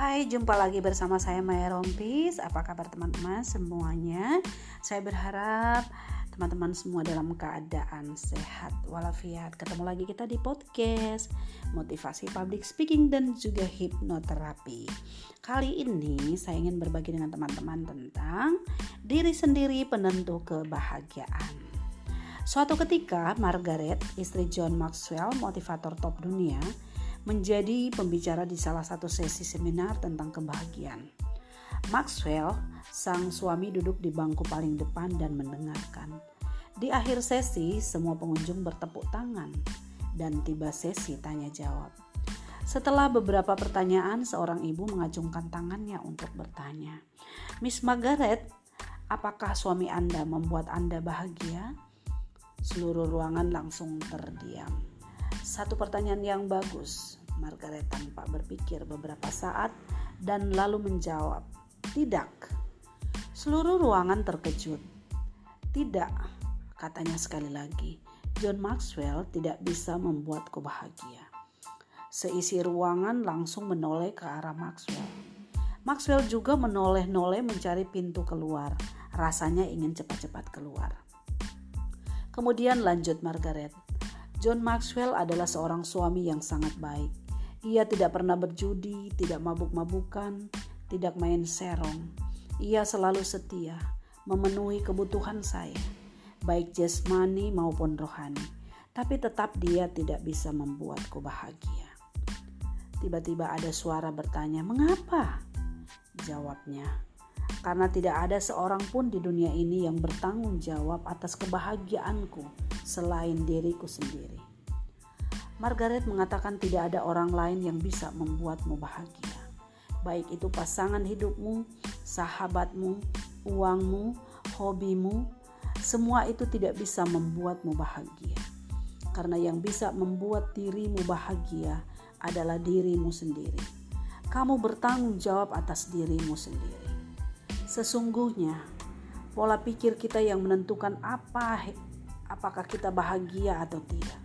Hai, jumpa lagi bersama saya Maya Rompis. Apa kabar teman-teman semuanya? Saya berharap teman-teman semua dalam keadaan sehat walafiat. Ketemu lagi kita di podcast motivasi public speaking dan juga hipnoterapi. Kali ini saya ingin berbagi dengan teman-teman tentang diri sendiri penentu kebahagiaan. Suatu ketika, Margaret, istri John Maxwell, motivator top dunia, menjadi pembicara di salah satu sesi seminar tentang kebahagiaan. Maxwell, sang suami duduk di bangku paling depan dan mendengarkan. Di akhir sesi, semua pengunjung bertepuk tangan dan tiba sesi tanya jawab. Setelah beberapa pertanyaan, seorang ibu mengacungkan tangannya untuk bertanya. Miss Margaret, apakah suami Anda membuat Anda bahagia? Seluruh ruangan langsung terdiam. Satu pertanyaan yang bagus. Margaret tanpa berpikir beberapa saat dan lalu menjawab, "Tidak." Seluruh ruangan terkejut. "Tidak," katanya sekali lagi. John Maxwell tidak bisa membuatku bahagia. Seisi ruangan langsung menoleh ke arah Maxwell. Maxwell juga menoleh-noleh mencari pintu keluar. Rasanya ingin cepat-cepat keluar. Kemudian lanjut Margaret. John Maxwell adalah seorang suami yang sangat baik. Ia tidak pernah berjudi, tidak mabuk-mabukan, tidak main serong. Ia selalu setia, memenuhi kebutuhan saya, baik jasmani maupun rohani. Tapi tetap dia tidak bisa membuatku bahagia. Tiba-tiba ada suara bertanya, "Mengapa?" Jawabnya, "Karena tidak ada seorang pun di dunia ini yang bertanggung jawab atas kebahagiaanku selain diriku sendiri." Margaret mengatakan tidak ada orang lain yang bisa membuatmu bahagia. Baik itu pasangan hidupmu, sahabatmu, uangmu, hobimu, semua itu tidak bisa membuatmu bahagia. Karena yang bisa membuat dirimu bahagia adalah dirimu sendiri. Kamu bertanggung jawab atas dirimu sendiri. Sesungguhnya, pola pikir kita yang menentukan apa apakah kita bahagia atau tidak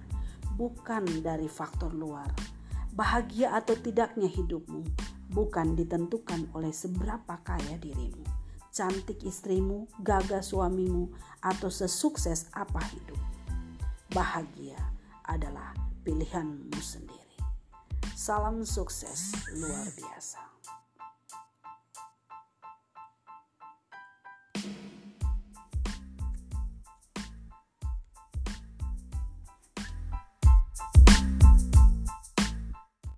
bukan dari faktor luar. Bahagia atau tidaknya hidupmu bukan ditentukan oleh seberapa kaya dirimu, cantik istrimu, gagah suamimu, atau sesukses apa hidup. Bahagia adalah pilihanmu sendiri. Salam sukses luar biasa.